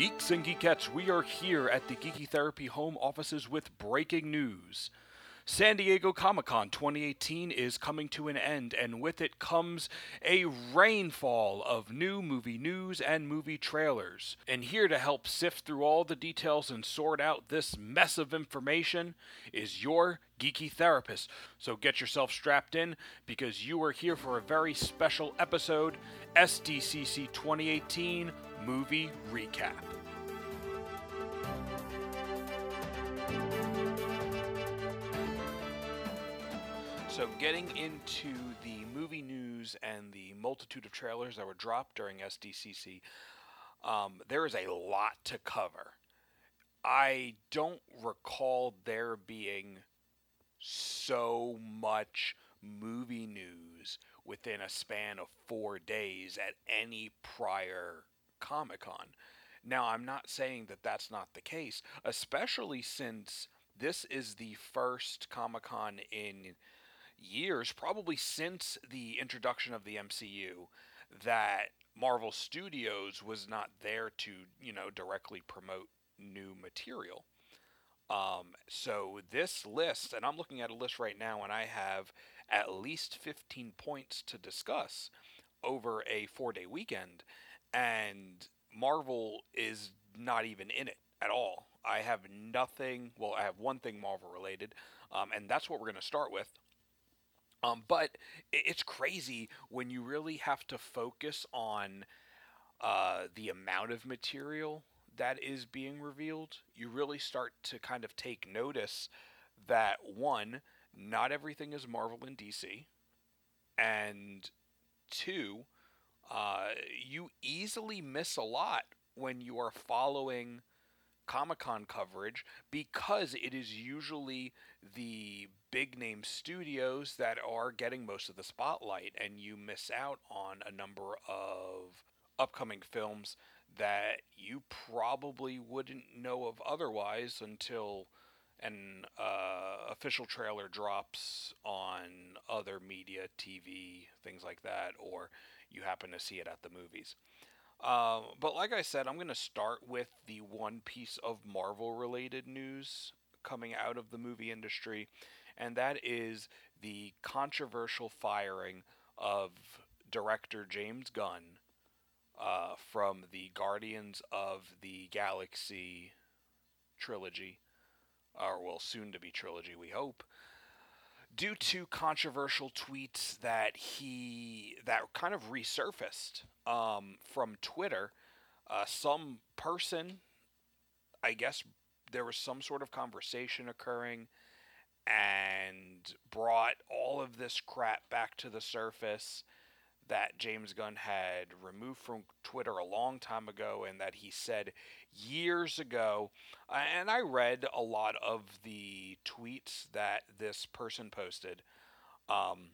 Geeks and Geekettes, we are here at the Geeky Therapy home offices with breaking news. San Diego Comic Con 2018 is coming to an end, and with it comes a rainfall of new movie news and movie trailers. And here to help sift through all the details and sort out this mess of information is your geeky therapist. So get yourself strapped in because you are here for a very special episode SDCC 2018 Movie Recap. So, getting into the movie news and the multitude of trailers that were dropped during SDCC, um, there is a lot to cover. I don't recall there being so much movie news within a span of four days at any prior Comic Con. Now, I'm not saying that that's not the case, especially since this is the first Comic Con in years, probably since the introduction of the MCU, that Marvel Studios was not there to, you know, directly promote new material. Um, so this list, and I'm looking at a list right now, and I have at least 15 points to discuss over a four day weekend, and Marvel is not even in it at all. I have nothing, well, I have one thing Marvel related, um, and that's what we're going to start with. Um, but it's crazy when you really have to focus on uh, the amount of material that is being revealed. You really start to kind of take notice that one, not everything is Marvel and DC, and two, uh, you easily miss a lot when you are following Comic Con coverage because it is usually the big name studios that are getting most of the spotlight, and you miss out on a number of upcoming films that you probably wouldn't know of otherwise until an uh, official trailer drops on other media, TV, things like that, or you happen to see it at the movies. Uh, but like I said, I'm going to start with the one piece of Marvel related news coming out of the movie industry, and that is the controversial firing of director James Gunn uh, from the Guardians of the Galaxy trilogy, or well, soon to be trilogy, we hope due to controversial tweets that he that kind of resurfaced um, from Twitter. Uh, some person, I guess, there was some sort of conversation occurring, and brought all of this crap back to the surface that James Gunn had removed from Twitter a long time ago and that he said years ago. And I read a lot of the tweets that this person posted. Um,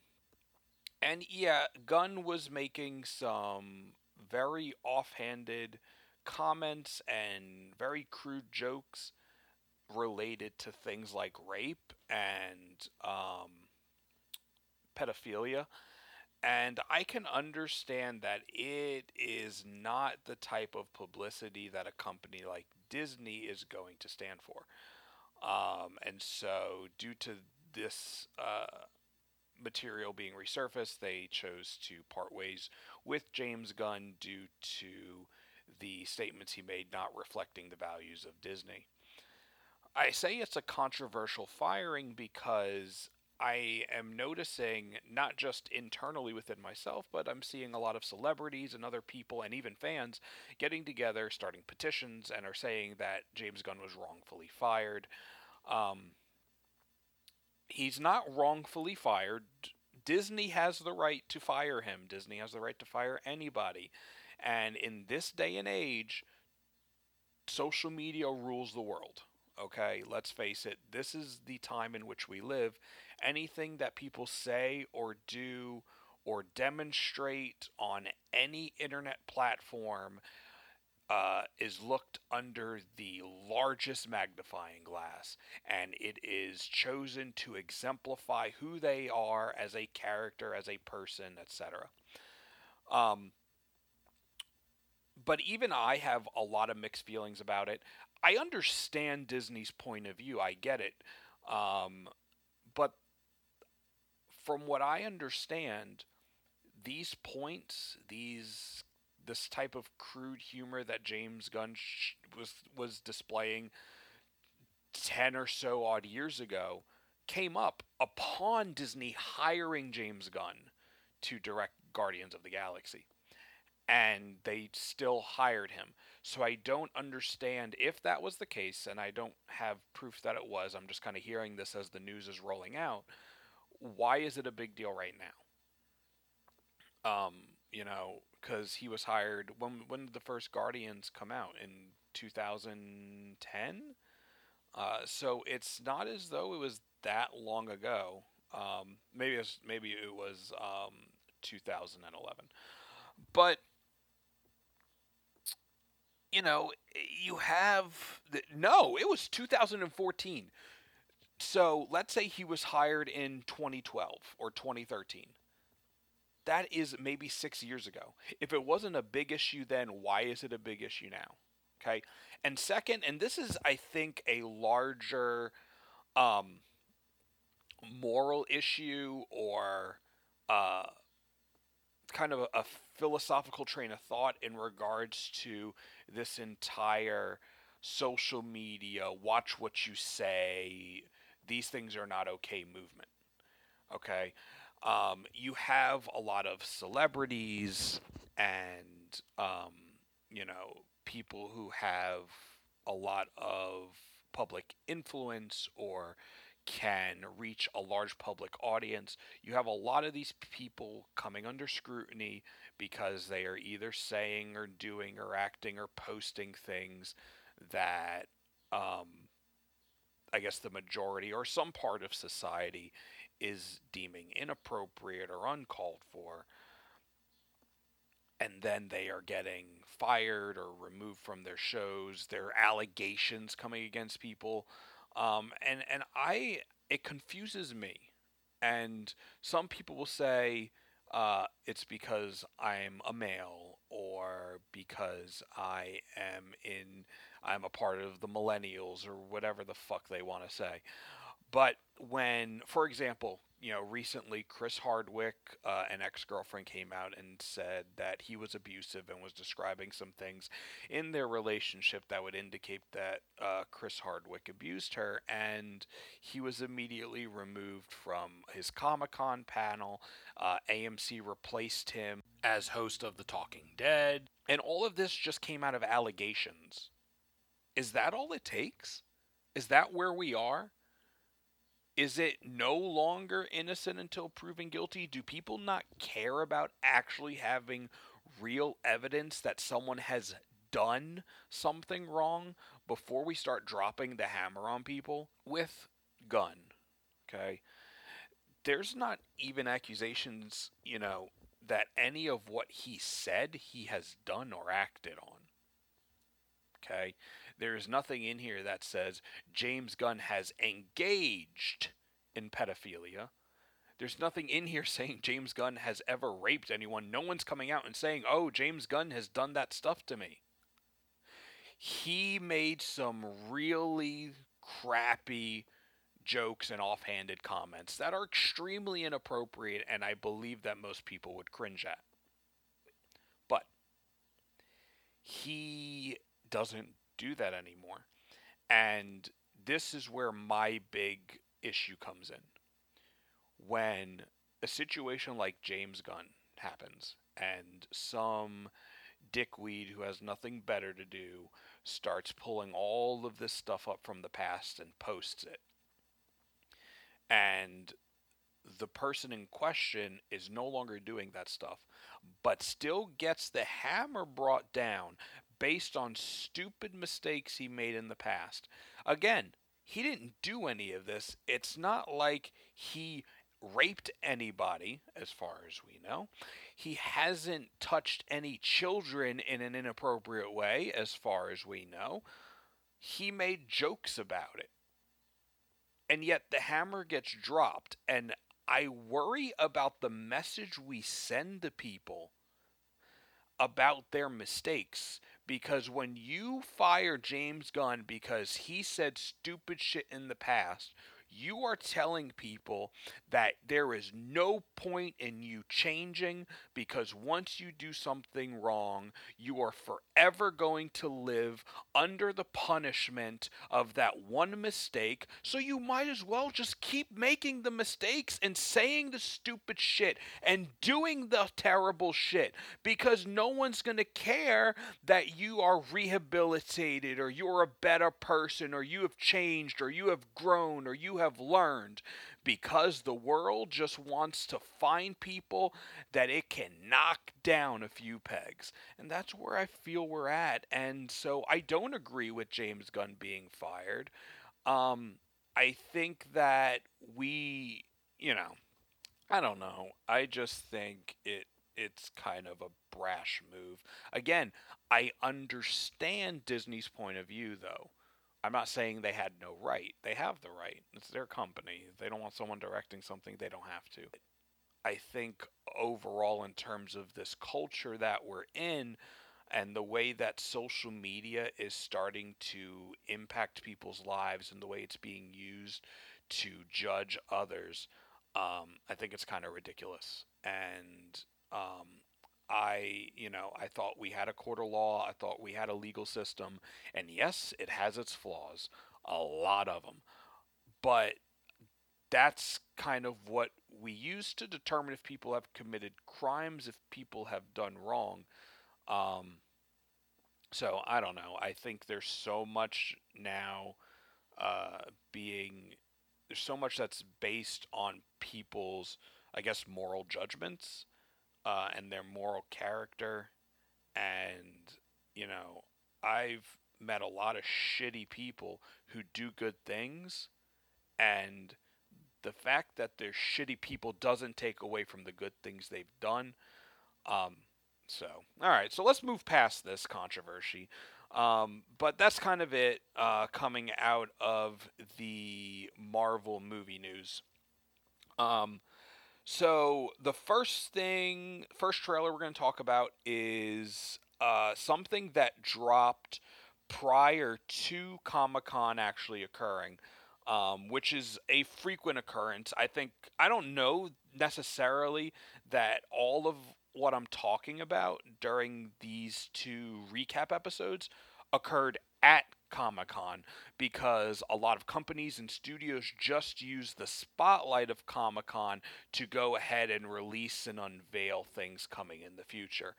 and yeah, Gunn was making some very offhanded comments and very crude jokes related to things like rape and um, pedophilia. And I can understand that it is not the type of publicity that a company like Disney is going to stand for. Um, and so, due to this uh, material being resurfaced, they chose to part ways with James Gunn due to the statements he made not reflecting the values of Disney. I say it's a controversial firing because I am noticing not just internally within myself, but I'm seeing a lot of celebrities and other people and even fans getting together, starting petitions, and are saying that James Gunn was wrongfully fired. Um, he's not wrongfully fired. Disney has the right to fire him. Disney has the right to fire anybody. And in this day and age, social media rules the world. Okay, let's face it, this is the time in which we live, anything that people say or do or demonstrate on any internet platform uh, is looked under the largest magnifying glass, and it is chosen to exemplify who they are as a character, as a person, etc. Um, but even I have a lot of mixed feelings about it. I understand Disney's point of view. I get it. Um, but from what I understand, these points, these this type of crude humor that James Gunn sh- was was displaying 10 or so odd years ago came up upon Disney hiring James Gunn to direct Guardians of the Galaxy. And they still hired him. So I don't understand if that was the case, and I don't have proof that it was. I'm just kind of hearing this as the news is rolling out. Why is it a big deal right now? Um, you know, because he was hired when when did the first Guardians come out in 2010? Uh, so it's not as though it was that long ago. Um, maybe it was, maybe it was um, 2011, but you know, you have the, no. It was 2014. So let's say he was hired in 2012 or 2013. That is maybe six years ago. If it wasn't a big issue then, why is it a big issue now? Okay. And second, and this is, I think, a larger um, moral issue or uh, kind of a, a philosophical train of thought in regards to this entire social media, watch what you say, these things are not okay movement. Okay. Um, you have a lot of celebrities and, um, you know, people who have a lot of public influence or can reach a large public audience. You have a lot of these people coming under scrutiny because they are either saying or doing or acting or posting things that um, I guess the majority or some part of society is deeming inappropriate or uncalled for. And then they are getting fired or removed from their shows. There are allegations coming against people. Um, and, and I, it confuses me. And some people will say uh, it's because I'm a male or because I am in I'm a part of the millennials or whatever the fuck they want to say. But when, for example, you know, recently Chris Hardwick, uh, an ex girlfriend, came out and said that he was abusive and was describing some things in their relationship that would indicate that uh, Chris Hardwick abused her, and he was immediately removed from his Comic Con panel. Uh, AMC replaced him as host of The Talking Dead, and all of this just came out of allegations. Is that all it takes? Is that where we are? Is it no longer innocent until proven guilty? Do people not care about actually having real evidence that someone has done something wrong before we start dropping the hammer on people with gun? Okay. There's not even accusations, you know, that any of what he said he has done or acted on. Okay. There is nothing in here that says James Gunn has engaged in pedophilia. There's nothing in here saying James Gunn has ever raped anyone. No one's coming out and saying, oh, James Gunn has done that stuff to me. He made some really crappy jokes and offhanded comments that are extremely inappropriate, and I believe that most people would cringe at. But he doesn't do that anymore. And this is where my big issue comes in. When a situation like James Gunn happens and some dickweed who has nothing better to do starts pulling all of this stuff up from the past and posts it. And the person in question is no longer doing that stuff, but still gets the hammer brought down based on stupid mistakes he made in the past. Again, he didn't do any of this. It's not like he raped anybody, as far as we know. He hasn't touched any children in an inappropriate way, as far as we know. He made jokes about it. And yet the hammer gets dropped. And I worry about the message we send to people about their mistakes because when you fire James Gunn because he said stupid shit in the past, you are telling people that there is no point in you changing because once you do something wrong, you are forever going to live under the punishment of that one mistake. So you might as well just keep making the mistakes and saying the stupid shit and doing the terrible shit because no one's going to care that you are rehabilitated or you're a better person or you have changed or you have grown or you have learned because the world just wants to find people that it can knock down a few pegs. And that's where I feel we're at. And so I don't agree with James Gunn being fired. Um, I think that we, you know, I don't know. I just think it it's kind of a brash move. Again, I understand Disney's point of view though. I'm not saying they had no right. They have the right. It's their company. If they don't want someone directing something, they don't have to. I think overall, in terms of this culture that we're in, and the way that social media is starting to impact people's lives and the way it's being used to judge others, um, I think it's kind of ridiculous. And um, I, you know, I thought we had a court of law. I thought we had a legal system. And yes, it has its flaws, a lot of them. But that's kind of what we use to determine if people have committed crimes, if people have done wrong. Um, so I don't know. I think there's so much now uh, being there's so much that's based on people's, I guess, moral judgments uh, and their moral character. And, you know, I've met a lot of shitty people who do good things. And the fact that they're shitty people doesn't take away from the good things they've done. Um, so, all right, so let's move past this controversy. Um, but that's kind of it uh, coming out of the Marvel movie news. Um, so the first thing, first trailer we're going to talk about is uh, something that dropped prior to Comic Con actually occurring, um, which is a frequent occurrence. I think I don't know necessarily that all of what I'm talking about during these two recap episodes occurred at Comic Con because a lot of companies and studios just use the spotlight of Comic Con to go ahead and release and unveil things coming in the future.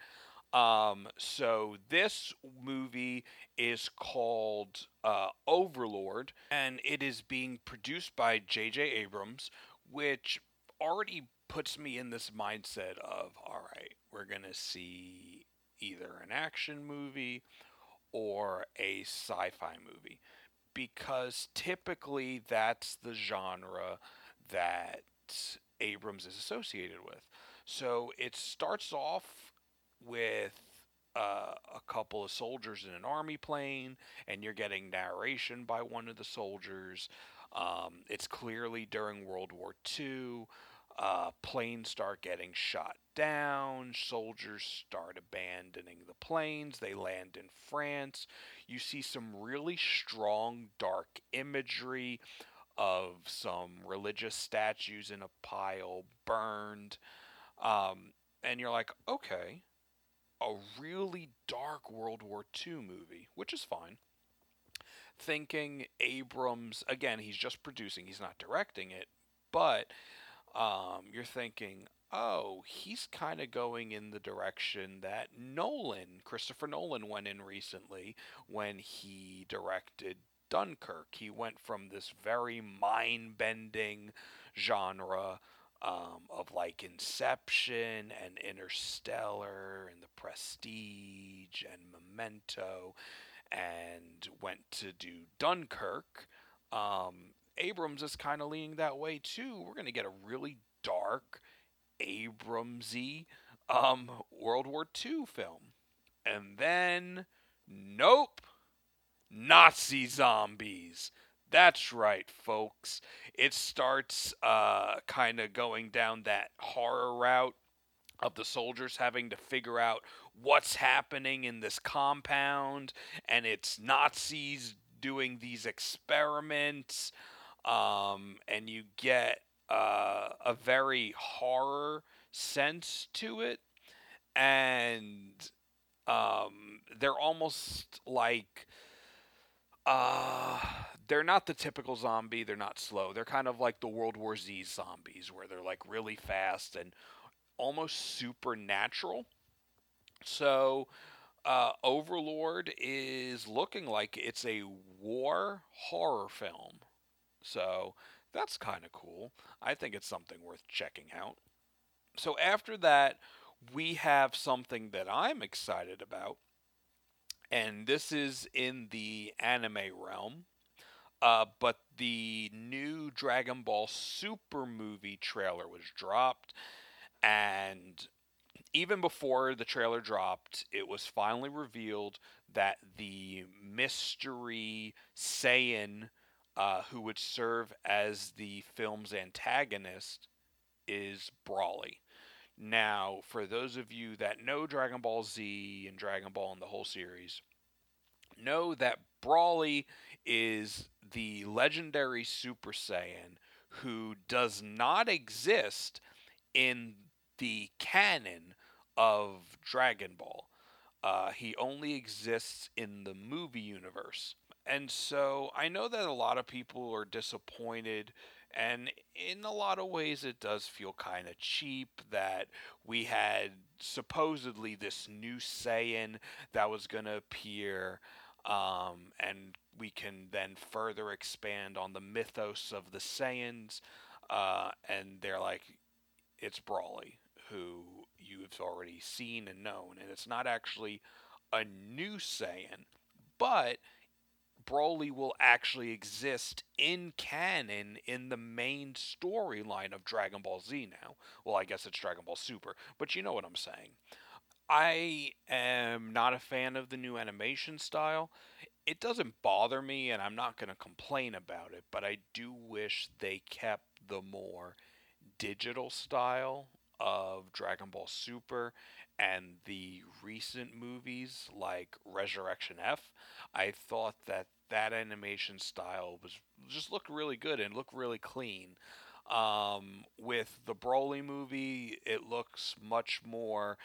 Um, so this movie is called uh, Overlord, and it is being produced by J.J. Abrams, which already puts me in this mindset of all right, we're gonna see either an action movie or a sci fi movie because typically that's the genre that Abrams is associated with. So it starts off with uh, a couple of soldiers in an army plane, and you're getting narration by one of the soldiers. Um, it's clearly during World War II. Uh, planes start getting shot down. Soldiers start abandoning the planes. They land in France. You see some really strong, dark imagery of some religious statues in a pile burned. Um, and you're like, okay, a really dark World War II movie, which is fine. Thinking Abrams, again, he's just producing, he's not directing it, but um, you're thinking, oh, he's kind of going in the direction that Nolan, Christopher Nolan, went in recently when he directed Dunkirk. He went from this very mind bending genre. Um, of like Inception and Interstellar and The Prestige and Memento, and went to do Dunkirk. Um, Abrams is kind of leaning that way too. We're going to get a really dark, Abramsy um, World War II film. And then, nope, Nazi zombies. That's right, folks. It starts uh, kind of going down that horror route of the soldiers having to figure out what's happening in this compound, and it's Nazis doing these experiments, um, and you get uh, a very horror sense to it, and um, they're almost like uh, they're not the typical zombie. They're not slow. They're kind of like the World War Z zombies, where they're like really fast and almost supernatural. So, uh, Overlord is looking like it's a war horror film. So, that's kind of cool. I think it's something worth checking out. So, after that, we have something that I'm excited about. And this is in the anime realm. Uh, but the new Dragon Ball Super movie trailer was dropped. And even before the trailer dropped, it was finally revealed that the mystery Saiyan uh, who would serve as the film's antagonist is Broly. Now, for those of you that know Dragon Ball Z and Dragon Ball and the whole series, know that Broly is the legendary Super Saiyan who does not exist in the canon of Dragon Ball. Uh, he only exists in the movie universe. And so I know that a lot of people are disappointed and in a lot of ways, it does feel kind of cheap that we had supposedly this new Saiyan that was going to appear. Um, and we can then further expand on the mythos of the Saiyans. Uh, and they're like, it's Broly, who you've already seen and known. And it's not actually a new Saiyan, but Broly will actually exist in canon in the main storyline of Dragon Ball Z now. Well, I guess it's Dragon Ball Super, but you know what I'm saying. I am not a fan of the new animation style. It doesn't bother me, and I'm not going to complain about it, but I do wish they kept the more digital style of Dragon Ball Super and the recent movies like Resurrection F. I thought that that animation style was just looked really good and looked really clean. Um, with the Broly movie, it looks much more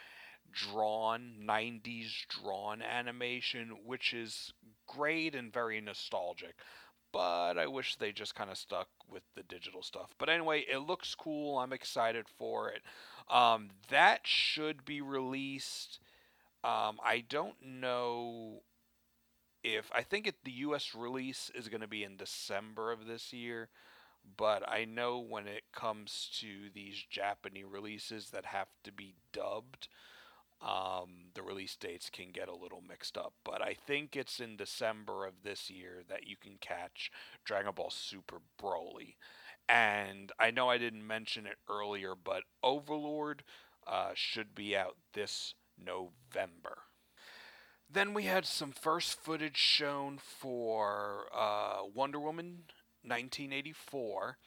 drawn, 90s drawn animation, which is great and very nostalgic. But I wish they just kind of stuck with the digital stuff. But anyway, it looks cool. I'm excited for it. Um, that should be released. Um, I don't know if I think it, the U.S. release is going to be in December of this year, but I know when it comes to these Japanese releases that have to be dubbed, um, the release dates can get a little mixed up. But I think it's in December of this year that you can catch Dragon Ball Super Broly. And I know I didn't mention it earlier, but Overlord uh, should be out this November. Then we had some first footage shown for uh, Wonder Woman 1984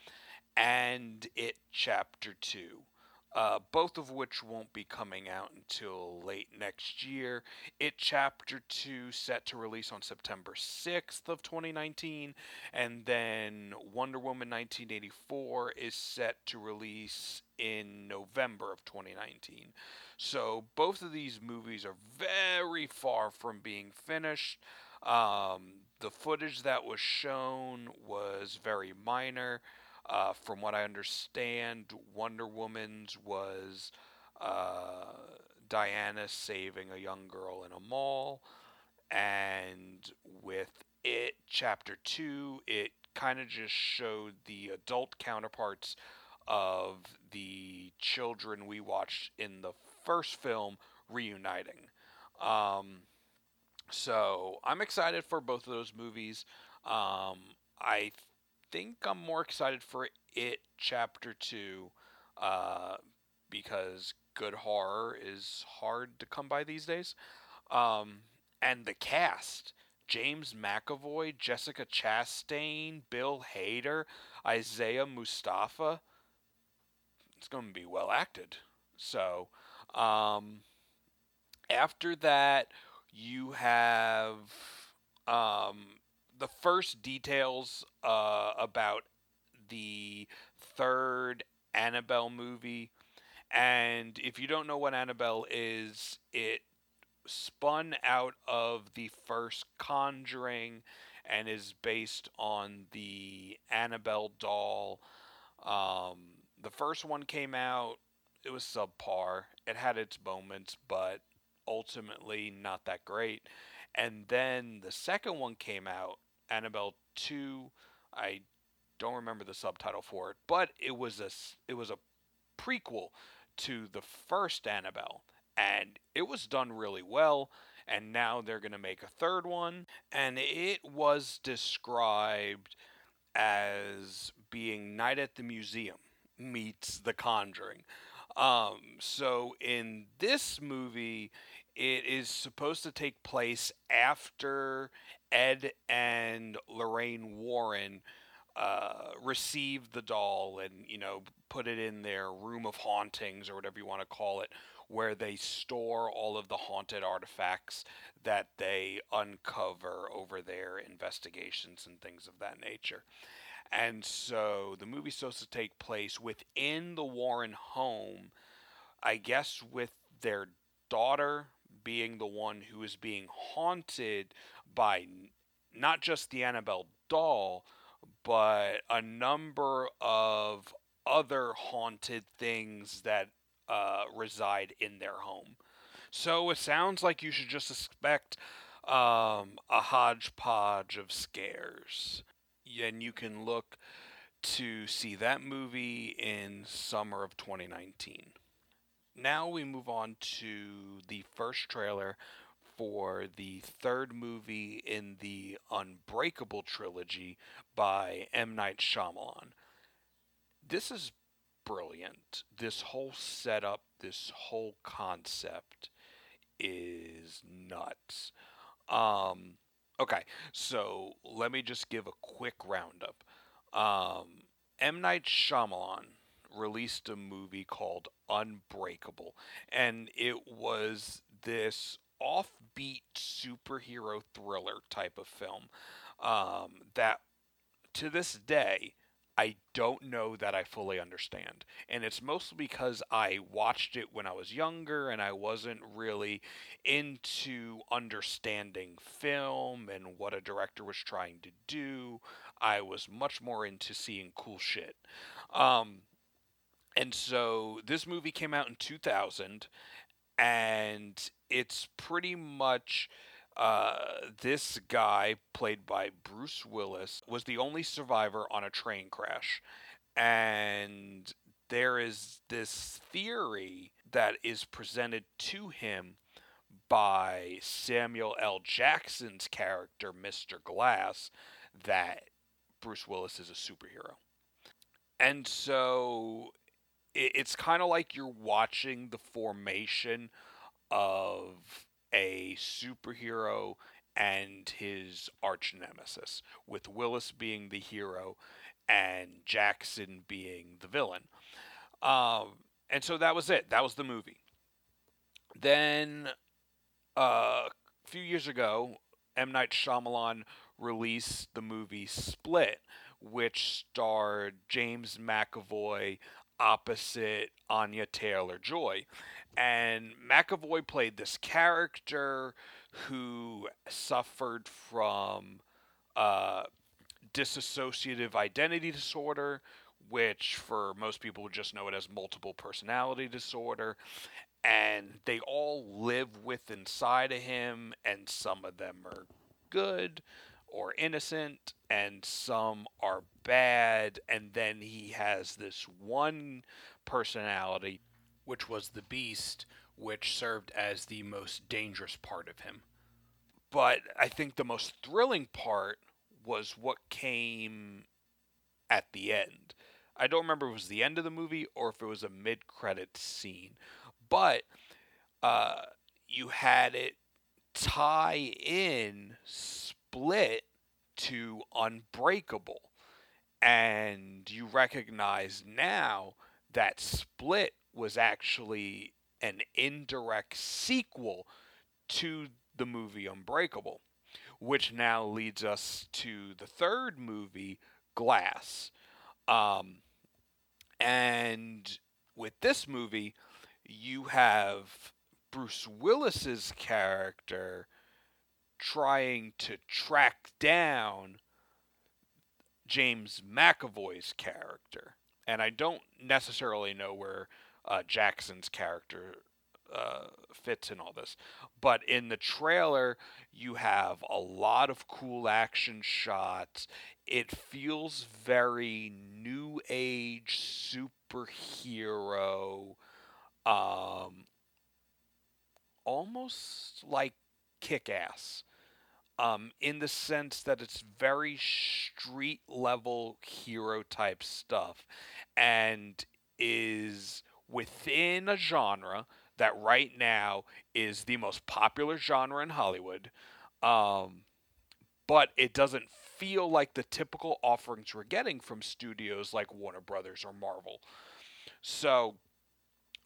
and It Chapter 2. Uh, both of which won't be coming out until late next year. It Chapter 2 set to release on September 6th of 2019, and then Wonder Woman 1984 is set to release in November of 2019. So both of these movies are very far from being finished. Um, the footage that was shown was very minor. Uh, from what I understand, Wonder Woman's was uh, Diana saving a young girl in a mall. And with it, chapter two, it kind of just showed the adult counterparts of the children we watched in the first film reuniting. Um, so I'm excited for both of those movies. Um, I think I'm more excited for it chapter two uh, because good horror is hard to come by these days. Um, and the cast James McAvoy, Jessica Chastain, Bill Hader, Isaiah Mustafa. It's going to be well acted. So, um, After that, you have um, the first details uh, about the third Annabelle movie. And if you don't know what Annabelle is, it spun out of the first Conjuring and is based on the Annabelle doll. Um, the first one came out, it was subpar. It had its moments, but ultimately not that great. And then the second one came out, Annabelle 2. I don't remember the subtitle for it, but it was a it was a prequel to the first Annabelle, and it was done really well. And now they're going to make a third one, and it was described as being Night at the Museum meets The Conjuring. Um, so in this movie, it is supposed to take place after Ed and Lorraine Warren uh, received the doll and you know put it in their room of hauntings or whatever you want to call it, where they store all of the haunted artifacts that they uncover over their investigations and things of that nature. And so the movie's supposed to take place within the Warren home, I guess, with their daughter being the one who is being haunted by not just the Annabelle doll, but a number of other haunted things that uh, reside in their home. So it sounds like you should just expect um, a hodgepodge of scares. And you can look to see that movie in summer of 2019. Now we move on to the first trailer for the third movie in the Unbreakable trilogy by M. Night Shyamalan. This is brilliant. This whole setup, this whole concept is nuts. Um, okay, so let me just give a quick roundup. Um, M. Night Shyamalan released a movie called Unbreakable, and it was this offbeat superhero thriller type of film um, that to this day I don't know that I fully understand. And it's mostly because I watched it when I was younger and I wasn't really into understanding film and what a director was trying to do. I was much more into seeing cool shit. Um, and so this movie came out in 2000 and it's pretty much uh, this guy, played by Bruce Willis, was the only survivor on a train crash. And there is this theory that is presented to him by Samuel L. Jackson's character, Mr. Glass, that Bruce Willis is a superhero. And so it's kind of like you're watching the formation of a superhero and his arch nemesis, with Willis being the hero and Jackson being the villain. Um, and so that was it. That was the movie. Then uh, a few years ago, M. Night Shyamalan released the movie Split, which starred James McAvoy opposite Anya Taylor Joy. And McAvoy played this character who suffered from uh, dissociative identity disorder, which for most people just know it as multiple personality disorder. And they all live with inside of him, and some of them are good or innocent, and some are bad. And then he has this one personality which was the beast, which served as the most dangerous part of him. But I think the most thrilling part was what came at the end. I don't remember if it was the end of the movie or if it was a mid credit scene. But uh, you had it tie in split to Unbreakable. And you recognize now that Split was actually an indirect sequel to the movie Unbreakable, which now leads us to the third movie, Glass. Um, and with this movie, you have Bruce Willis's character trying to track down James McAvoy's character. And I don't necessarily know where uh, Jackson's character uh, fits in all this. But in the trailer, you have a lot of cool action shots. It feels very new age superhero, um, almost like kick ass. Um, in the sense that it's very street level hero type stuff and is within a genre that right now is the most popular genre in Hollywood. Um, but it doesn't feel like the typical offerings we're getting from studios like Warner Brothers or Marvel. So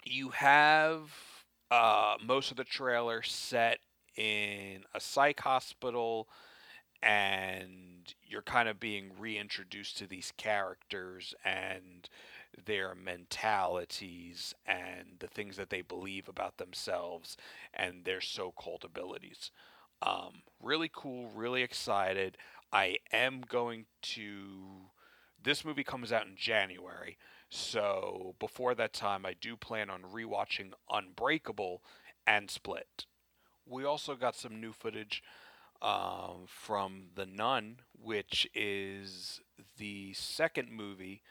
you have uh, most of the trailer set in a psych hospital and you're kind of being reintroduced to these characters and their mentalities and the things that they believe about themselves and their so-called abilities. Um, really cool, really excited. I am going to. This movie comes out in January, so before that time, I do plan on rewatching Unbreakable and Split. We also got some new footage um, from The Nun, which is the second movie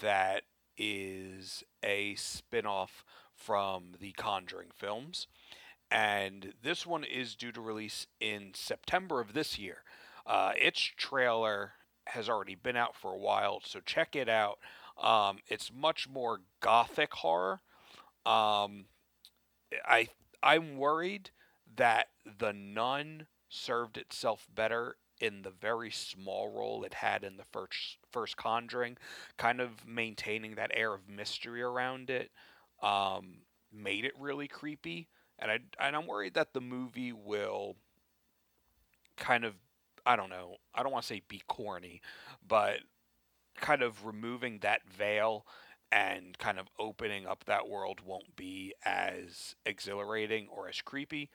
that is a spin off from the Conjuring films. And this one is due to release in September of this year. Uh, its trailer has already been out for a while, so check it out. Um, it's much more gothic horror. Um, I I'm worried that the Nun served itself better in the very small role it had in the first first Conjuring, kind of maintaining that air of mystery around it, um, made it really creepy. And I and I'm worried that the movie will kind of I don't know I don't want to say be corny, but kind of removing that veil and kind of opening up that world won't be as exhilarating or as creepy.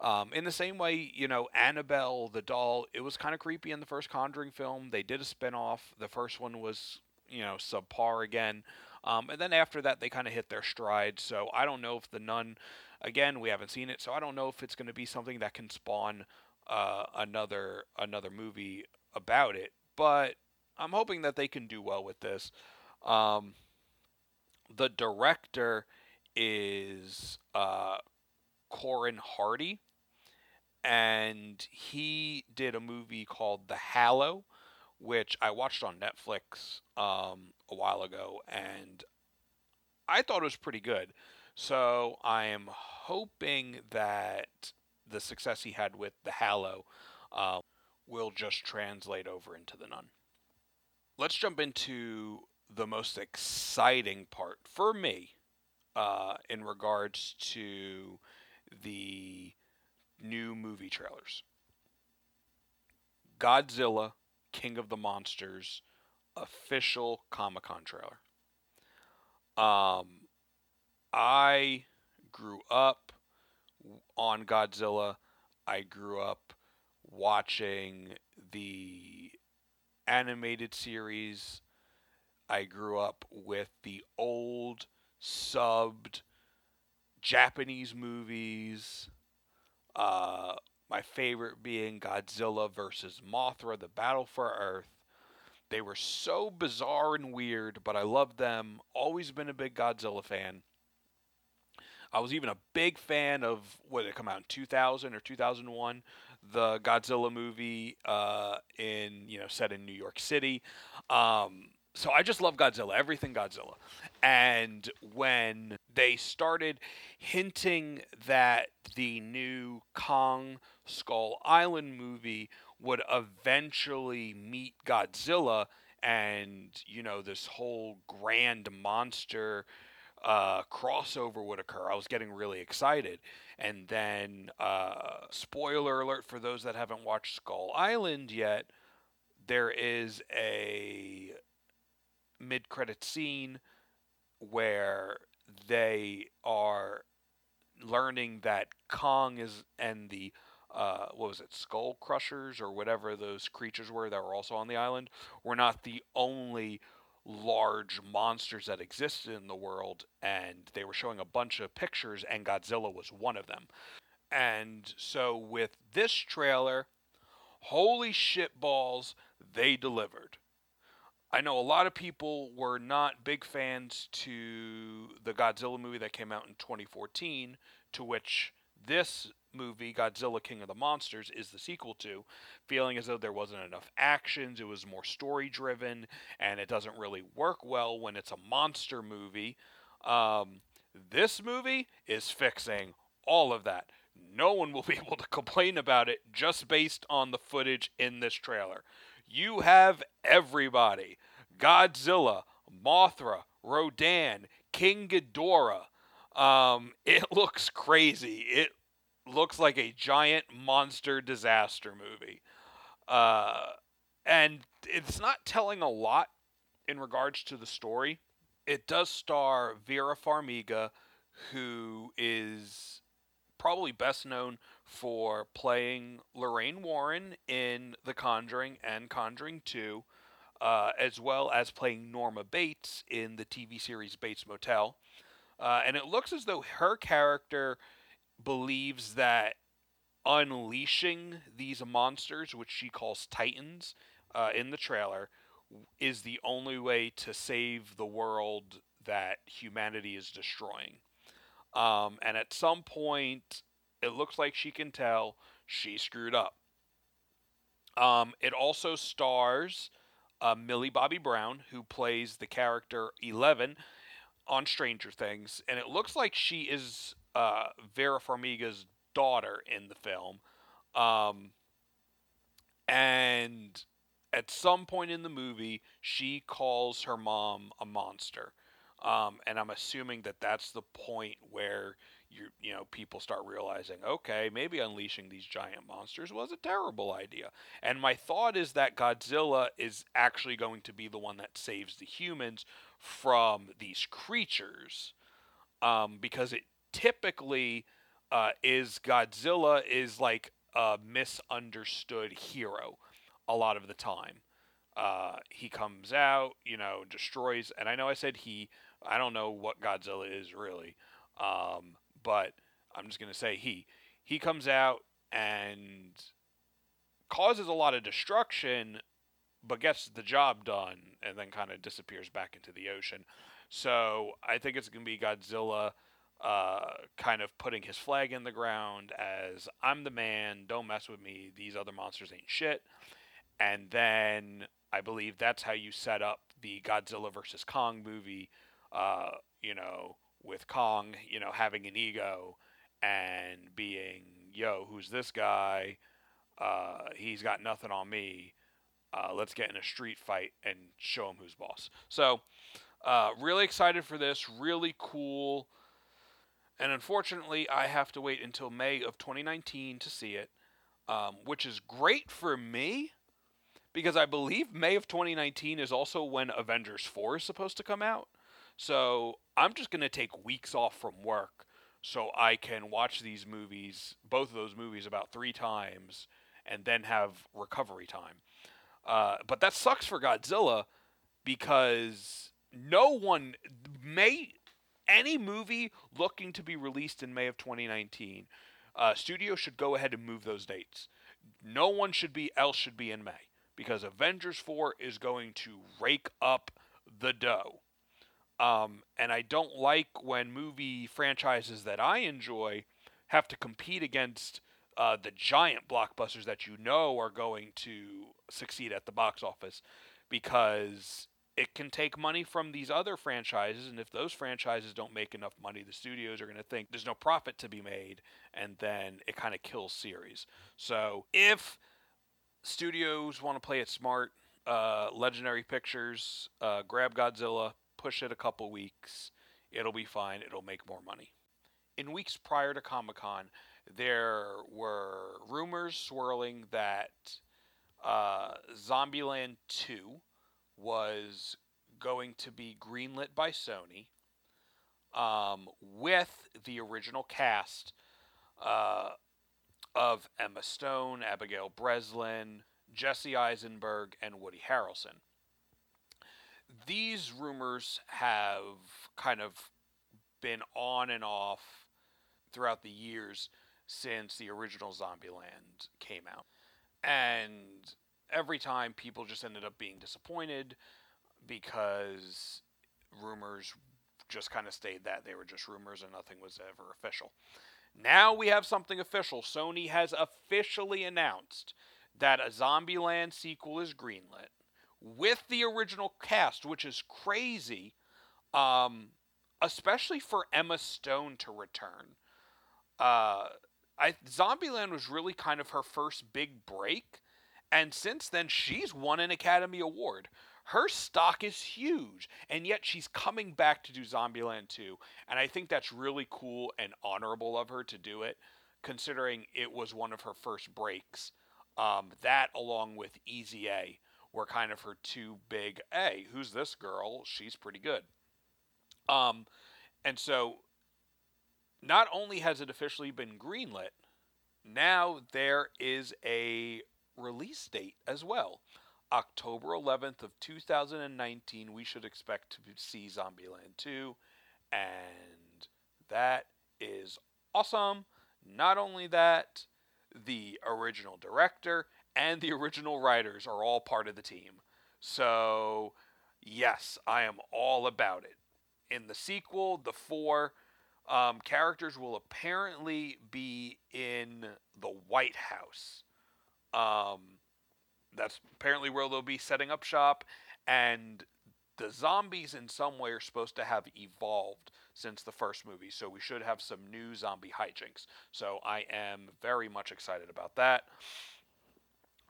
Um, in the same way, you know, Annabelle the doll, it was kind of creepy in the first Conjuring film. They did a spinoff. The first one was, you know, subpar again. Um, and then after that, they kind of hit their stride. So I don't know if the Nun, again, we haven't seen it, so I don't know if it's going to be something that can spawn uh, another another movie about it. But I'm hoping that they can do well with this. Um, the director is uh, Corin Hardy and he did a movie called The Hallow, which I watched on Netflix um, a while ago, and I thought it was pretty good. So I am hoping that the success he had with The Hallow uh, will just translate over into The Nun. Let's jump into the most exciting part for me uh, in regards to the new movie trailers. Godzilla, King of the Monsters, official Comic Con trailer. Um, I grew up on Godzilla. I grew up watching the animated series. I grew up with the old subbed Japanese movies. Uh, my favorite being Godzilla versus Mothra, the battle for Earth. They were so bizarre and weird, but I loved them. Always been a big Godzilla fan. I was even a big fan of what did it come out in 2000 or 2001, the Godzilla movie uh, in you know set in New York City. Um, so I just love Godzilla, everything Godzilla. And when they started hinting that the new Kong Skull Island movie would eventually meet Godzilla and, you know, this whole grand monster uh, crossover would occur. I was getting really excited. And then, uh, spoiler alert for those that haven't watched Skull Island yet, there is a mid credit scene where they are learning that Kong is and the uh, what was it, skull crushers or whatever those creatures were that were also on the island, were not the only large monsters that existed in the world, and they were showing a bunch of pictures, and Godzilla was one of them. And so with this trailer, holy shit balls, they delivered. I know a lot of people were not big fans to the Godzilla movie that came out in 2014, to which this movie, Godzilla King of the Monsters, is the sequel to, feeling as though there wasn't enough actions, it was more story driven, and it doesn't really work well when it's a monster movie. Um, this movie is fixing all of that. No one will be able to complain about it just based on the footage in this trailer. You have everybody Godzilla, Mothra, Rodan, King Ghidorah. Um, it looks crazy. It looks like a giant monster disaster movie. Uh, and it's not telling a lot in regards to the story. It does star Vera Farmiga, who is probably best known for playing Lorraine Warren in The Conjuring and Conjuring 2, uh, as well as playing Norma Bates in the TV series Bates Motel. Uh, and it looks as though her character believes that unleashing these monsters, which she calls Titans uh, in the trailer, is the only way to save the world that humanity is destroying. Um, and at some point, it looks like she can tell she screwed up. Um, it also stars uh, Millie Bobby Brown, who plays the character Eleven on Stranger Things, and it looks like she is uh, Vera Farmiga's daughter in the film. Um, and at some point in the movie, she calls her mom a monster. Um, and I'm assuming that that's the point where you you know people start realizing, okay, maybe unleashing these giant monsters was a terrible idea. And my thought is that Godzilla is actually going to be the one that saves the humans from these creatures, um, because it typically uh, is Godzilla is like a misunderstood hero a lot of the time. Uh, he comes out, you know, destroys, and I know I said he. I don't know what Godzilla is really, um, but I'm just gonna say he. He comes out and causes a lot of destruction, but gets the job done, and then kind of disappears back into the ocean. So I think it's gonna be Godzilla uh, kind of putting his flag in the ground as I'm the man, don't mess with me, these other monsters ain't shit. And then I believe that's how you set up the Godzilla versus Kong movie, uh, you know, with Kong, you know, having an ego and being, yo, who's this guy? Uh, he's got nothing on me. Uh, let's get in a street fight and show him who's boss. So, uh, really excited for this. Really cool and unfortunately, I have to wait until May of 2019 to see it, um, which is great for me because I believe May of 2019 is also when Avengers 4 is supposed to come out. So I'm just going to take weeks off from work so I can watch these movies, both of those movies, about three times and then have recovery time. Uh, but that sucks for Godzilla because no one may any movie looking to be released in May of 2019, uh, studios should go ahead and move those dates. No one should be else should be in May because Avengers 4 is going to rake up the dough. Um, and I don't like when movie franchises that I enjoy have to compete against uh, the giant blockbusters that you know are going to succeed at the box office because it can take money from these other franchises and if those franchises don't make enough money the studios are going to think there's no profit to be made and then it kind of kills series. So if studios want to play it smart uh, legendary pictures uh, grab godzilla push it a couple weeks It'll be fine. It'll make more money. In weeks prior to Comic Con, there were rumors swirling that uh, Zombieland 2 was going to be greenlit by Sony um, with the original cast uh, of Emma Stone, Abigail Breslin, Jesse Eisenberg, and Woody Harrelson. These rumors have kind of been on and off throughout the years since the original Zombieland came out. And every time people just ended up being disappointed because rumors just kind of stayed that they were just rumors and nothing was ever official. Now we have something official. Sony has officially announced that a Zombieland sequel is greenlit with the original cast, which is crazy, um, especially for Emma Stone to return. Uh, I Zombieland was really kind of her first big break, and since then she's won an Academy Award. Her stock is huge, and yet she's coming back to do Zombieland 2, and I think that's really cool and honorable of her to do it, considering it was one of her first breaks. Um, that, along with Easy A, were kind of her two big. Hey, who's this girl? She's pretty good. Um, and so not only has it officially been greenlit, now there is a release date as well. October 11th of 2019, we should expect to see Zombieland 2, and that is awesome. Not only that, the original director and the original writers are all part of the team. So, yes, I am all about it. In the sequel, the four um, characters will apparently be in the White House. Um, that's apparently where they'll be setting up shop, and the zombies in some way are supposed to have evolved since the first movie, so we should have some new zombie hijinks. So I am very much excited about that.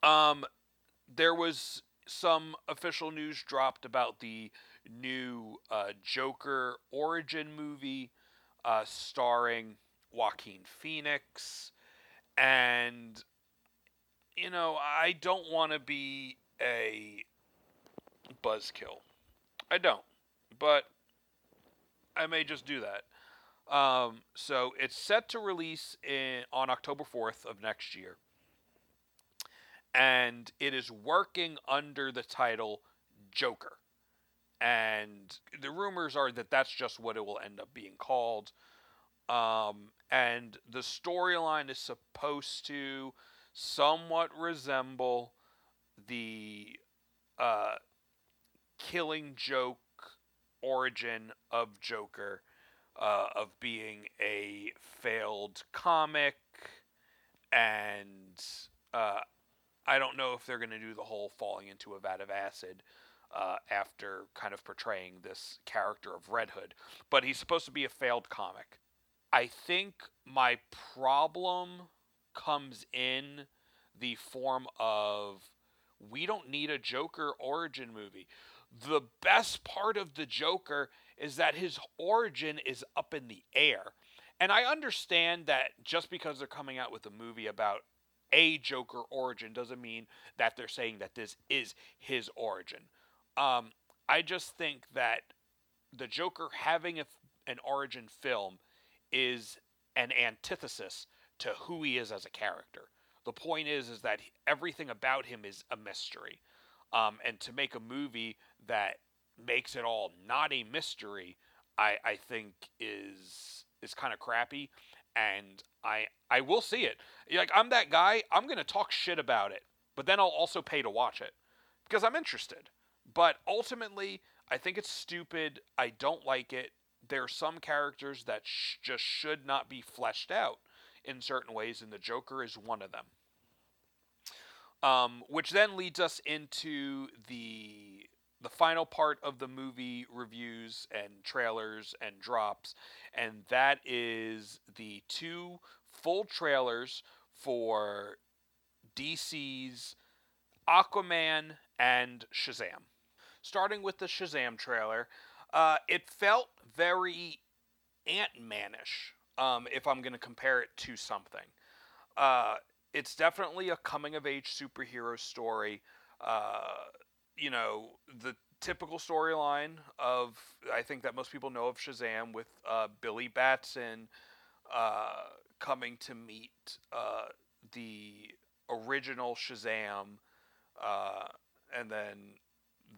Um, there was some official news dropped about the new uh, Joker origin movie uh, starring Joaquin Phoenix. And, you know, I don't want to be a buzzkill. I don't. But I may just do that. Um, so it's set to release in on October 4th of next year. And it is working under the title Joker and the rumors are that that's just what it will end up being called. Um, and the storyline is supposed to somewhat resemble the uh, Killing Joke origin of Joker, uh, of being a failed comic, and uh, I don't know if they're going to do the whole falling into a vat of acid uh, after kind of portraying this character of Red Hood. But he's supposed to be a failed comic. I think my problem comes in the form of we don't need a Joker origin movie. The best part of the Joker is that his origin is up in the air. And I understand that just because they're coming out with a movie about a Joker origin doesn't mean that they're saying that this is his origin. Um, I just think that the Joker having a, an origin film is an antithesis to who he is as a character. The point is, is that everything about him is a mystery, um, and to make a movie that makes it all not a mystery, I, I think is is kind of crappy. And I I will see it. Like I'm that guy. I'm gonna talk shit about it, but then I'll also pay to watch it because I'm interested. But ultimately, I think it's stupid. I don't like it. There are some characters that sh- just should not be fleshed out in certain ways, and the Joker is one of them. Um, which then leads us into the the final part of the movie reviews and trailers and drops, and that is the two full trailers for DC's Aquaman and Shazam starting with the Shazam trailer. Uh, it felt very Ant Manish. Um, if I'm going to compare it to something, uh, it's definitely a coming of age superhero story. Uh, you know, the typical storyline of I think that most people know of Shazam with uh, Billy Batson uh, coming to meet uh, the original Shazam, uh, and then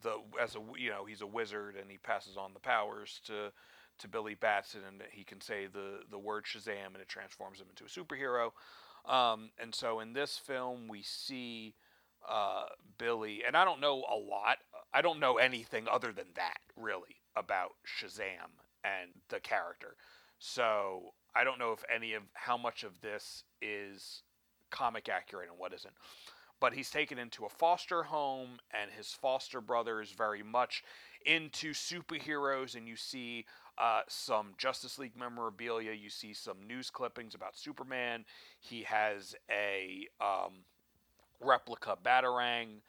the as a you know he's a wizard and he passes on the powers to to Billy Batson and he can say the the word Shazam and it transforms him into a superhero. Um, and so in this film we see uh, Billy, and I don't know a lot. I don't know anything other than that really about Shazam and the character. So I don't know if any of how much of this is comic accurate and what isn't. But he's taken into a foster home, and his foster brother is very much into superheroes, and you see uh, some Justice League memorabilia. You see some news clippings about Superman. He has a um, replica Batarang.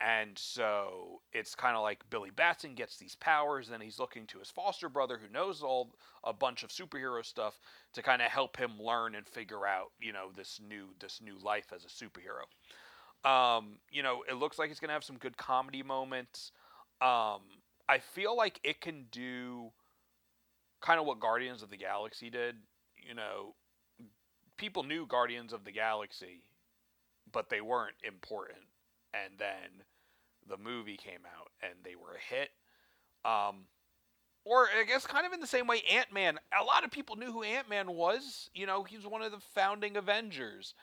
And so it's kind of like Billy Batson gets these powers, and he's looking to his foster brother, who knows all a bunch of superhero stuff, to kind of help him learn and figure out, you know, this new this new life as a superhero. Um, you know, it looks like it's gonna have some good comedy moments. Um, I feel like it can do kind of what Guardians of the Galaxy did. You know, people knew Guardians of the Galaxy, but they weren't important. And then the movie came out and they were a hit. Um, or I guess kind of in the same way, Ant Man. A lot of people knew who Ant Man was. You know, he was one of the founding Avengers.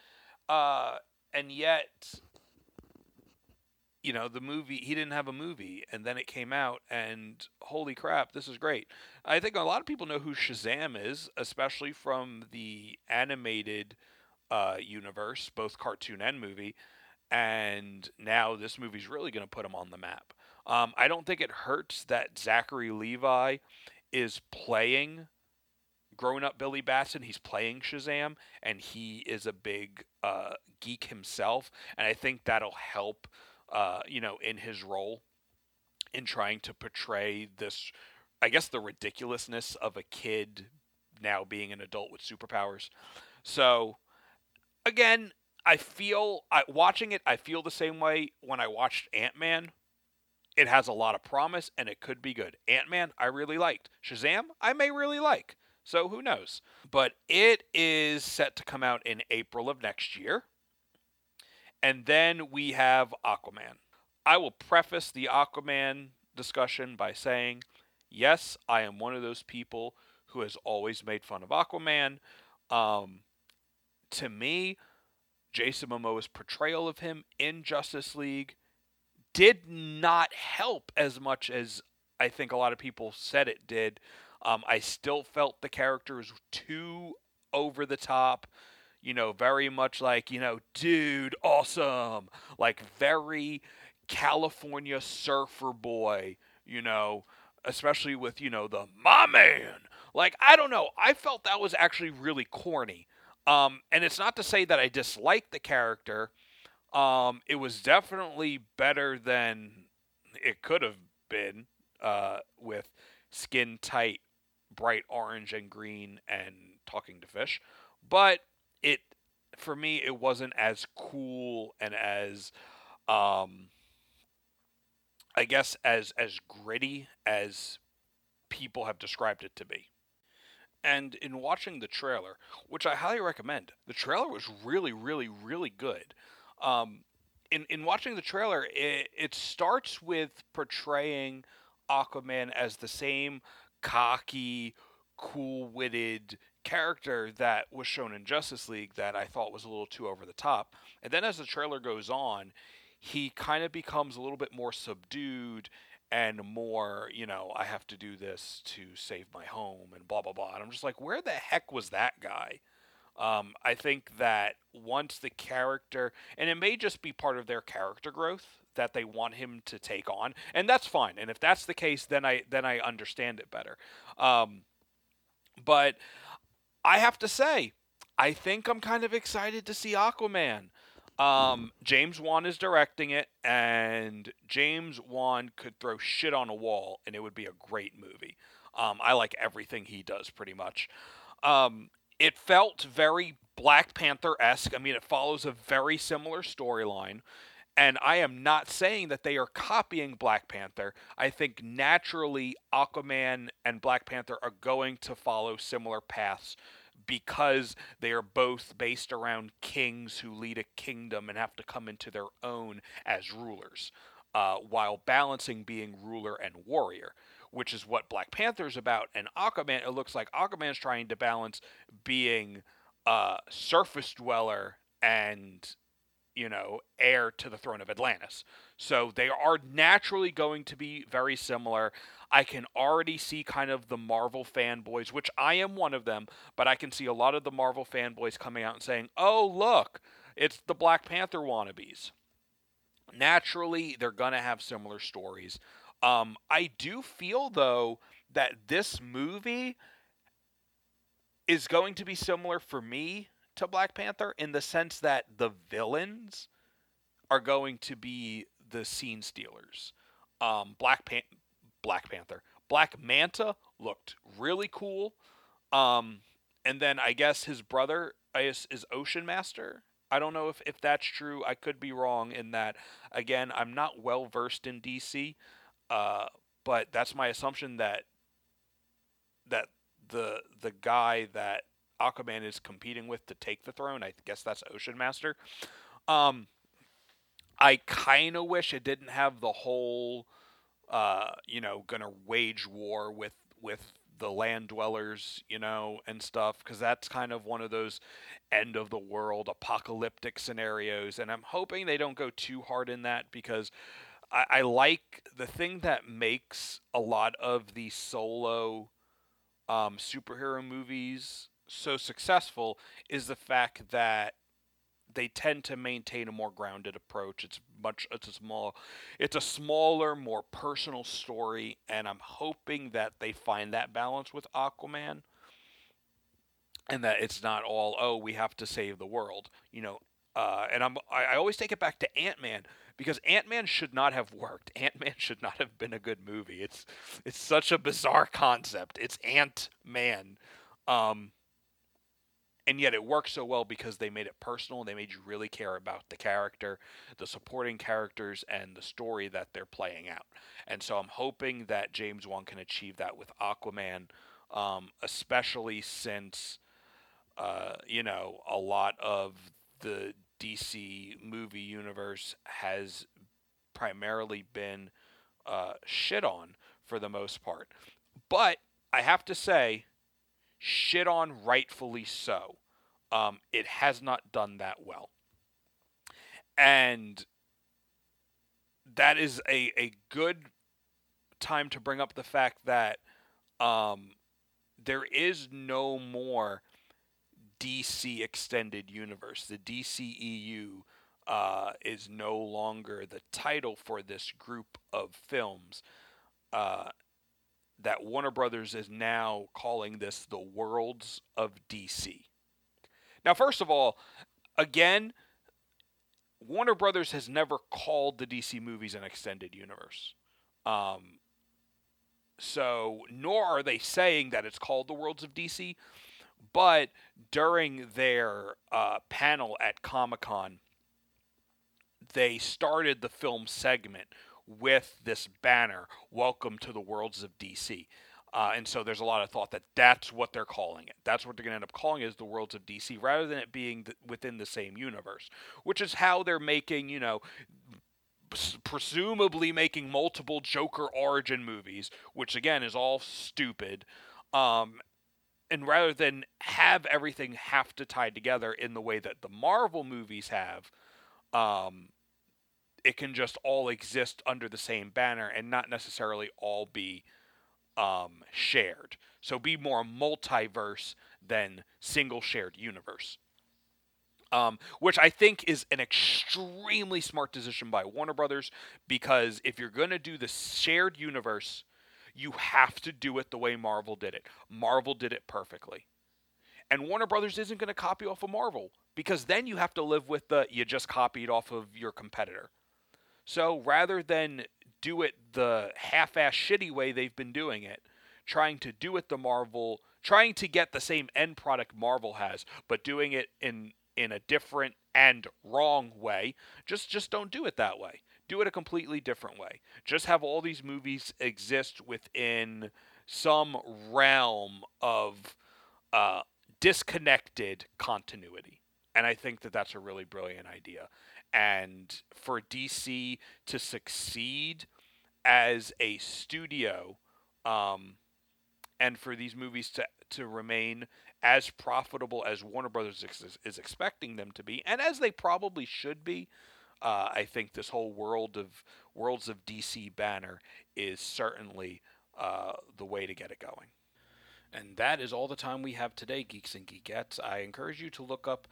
Uh, and yet, you know, the movie, he didn't have a movie. And then it came out, and holy crap, this is great. I think a lot of people know who Shazam is, especially from the animated uh, universe, both cartoon and movie and now this movie's really going to put him on the map. Um, I don't think it hurts that Zachary Levi is playing grown up Billy Batson. He's playing Shazam, and he is a big uh, geek himself, and I think that'll help, uh, you know, in his role in trying to portray this, I guess, the ridiculousness of a kid now being an adult with superpowers. So, again, I feel I, watching it. I feel the same way when I watched Ant Man. It has a lot of promise and it could be good. Ant Man, I really liked. Shazam, I may really like. So who knows? But it is set to come out in April of next year. And then we have Aquaman. I will preface the Aquaman discussion by saying, yes, I am one of those people who has always made fun of Aquaman. Um, to me, Jason Momoa's portrayal of him in Justice League did not help as much as I think a lot of people said it did. Um, I still felt the character was too over the top, you know, very much like, you know, dude, awesome. Like very California surfer boy, you know, especially with, you know, the my man. Like, I don't know. I felt that was actually really corny. Um, and it's not to say that I dislike the character. Um, it was definitely better than it could have been uh, with skin tight, bright orange and green, and talking to fish. But it, for me, it wasn't as cool and as, um, I guess, as as gritty as people have described it to be. And in watching the trailer, which I highly recommend, the trailer was really, really, really good. Um, in in watching the trailer, it, it starts with portraying Aquaman as the same cocky, cool-witted character that was shown in Justice League that I thought was a little too over the top. And then as the trailer goes on, he kind of becomes a little bit more subdued and more, you know, I have to do this to save my home and blah blah blah. And I'm just like, where the heck was that guy? Um, I think that once the character, and it may just be part of their character growth that they want him to take on, and that's fine. And if that's the case, then I then I understand it better. Um, but I have to say, I think I'm kind of excited to see Aquaman. Um, James Wan is directing it, and James Wan could throw shit on a wall, and it would be a great movie. Um, I like everything he does, pretty much. Um, it felt very Black Panther esque. I mean, it follows a very similar storyline. And I am not saying that they are copying Black Panther. I think naturally Aquaman and Black Panther are going to follow similar paths because they are both based around kings who lead a kingdom and have to come into their own as rulers, uh, while balancing being ruler and warrior, which is what Black Panther is about. And Aquaman, it looks like Aquaman's trying to balance being a surface dweller and you know, heir to the throne of Atlantis. So they are naturally going to be very similar. I can already see kind of the Marvel fanboys, which I am one of them, but I can see a lot of the Marvel fanboys coming out and saying, oh, look, it's the Black Panther wannabes. Naturally, they're going to have similar stories. Um, I do feel, though, that this movie is going to be similar for me to Black Panther in the sense that the villains are going to be the scene stealers. Um, Black Pan- Black Panther, Black Manta looked really cool. Um, and then I guess his brother is, is Ocean Master. I don't know if, if that's true. I could be wrong in that. Again, I'm not well versed in DC, uh, but that's my assumption that that the the guy that Aquaman is competing with to take the throne. I guess that's Ocean Master. Um, I kind of wish it didn't have the whole, uh, you know, gonna wage war with with the land dwellers, you know, and stuff, because that's kind of one of those end of the world apocalyptic scenarios, and I'm hoping they don't go too hard in that because I, I like the thing that makes a lot of the solo um, superhero movies so successful is the fact that they tend to maintain a more grounded approach. It's much it's a small it's a smaller, more personal story and I'm hoping that they find that balance with Aquaman and that it's not all oh we have to save the world, you know. Uh, and I'm I, I always take it back to Ant Man because Ant Man should not have worked. Ant Man should not have been a good movie. It's it's such a bizarre concept. It's Ant Man. Um, and yet it works so well because they made it personal they made you really care about the character the supporting characters and the story that they're playing out. And so i'm hoping that james wan can achieve that with aquaman um, especially since uh, you know a lot of the dc movie universe has primarily been uh, shit on for the most part. But i have to say shit on rightfully so. Um, it has not done that well. And that is a, a good time to bring up the fact that um, there is no more DC Extended Universe. The DCEU uh, is no longer the title for this group of films. Uh, that Warner Brothers is now calling this the worlds of DC. Now, first of all, again, Warner Brothers has never called the DC movies an extended universe. Um, so, nor are they saying that it's called the Worlds of DC. But during their uh, panel at Comic Con, they started the film segment with this banner, Welcome to the Worlds of DC. Uh, and so there's a lot of thought that that's what they're calling it. That's what they're going to end up calling it is the Worlds of DC rather than it being the, within the same universe, which is how they're making, you know, presumably making multiple Joker origin movies, which again is all stupid. Um, and rather than have everything have to tie together in the way that the Marvel movies have, um, it can just all exist under the same banner and not necessarily all be um, shared. So be more multiverse than single shared universe. Um, which I think is an extremely smart decision by Warner Brothers because if you're going to do the shared universe, you have to do it the way Marvel did it. Marvel did it perfectly. And Warner Brothers isn't going to copy off of Marvel because then you have to live with the you just copied off of your competitor. So rather than do it the half-ass shitty way they've been doing it, trying to do it the Marvel, trying to get the same end product Marvel has, but doing it in in a different and wrong way, just just don't do it that way. Do it a completely different way. Just have all these movies exist within some realm of uh, disconnected continuity. And I think that that's a really brilliant idea. And for DC to succeed as a studio, um, and for these movies to to remain as profitable as Warner Brothers is, is expecting them to be, and as they probably should be, uh, I think this whole world of worlds of DC banner is certainly uh, the way to get it going. And that is all the time we have today, Geeks and Geekettes. I encourage you to look up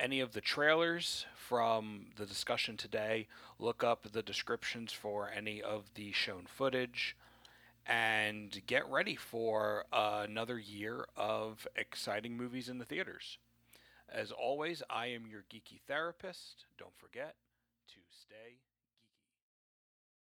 any of the trailers from the discussion today, look up the descriptions for any of the shown footage, and get ready for uh, another year of exciting movies in the theaters. As always, I am your geeky therapist. Don't forget to stay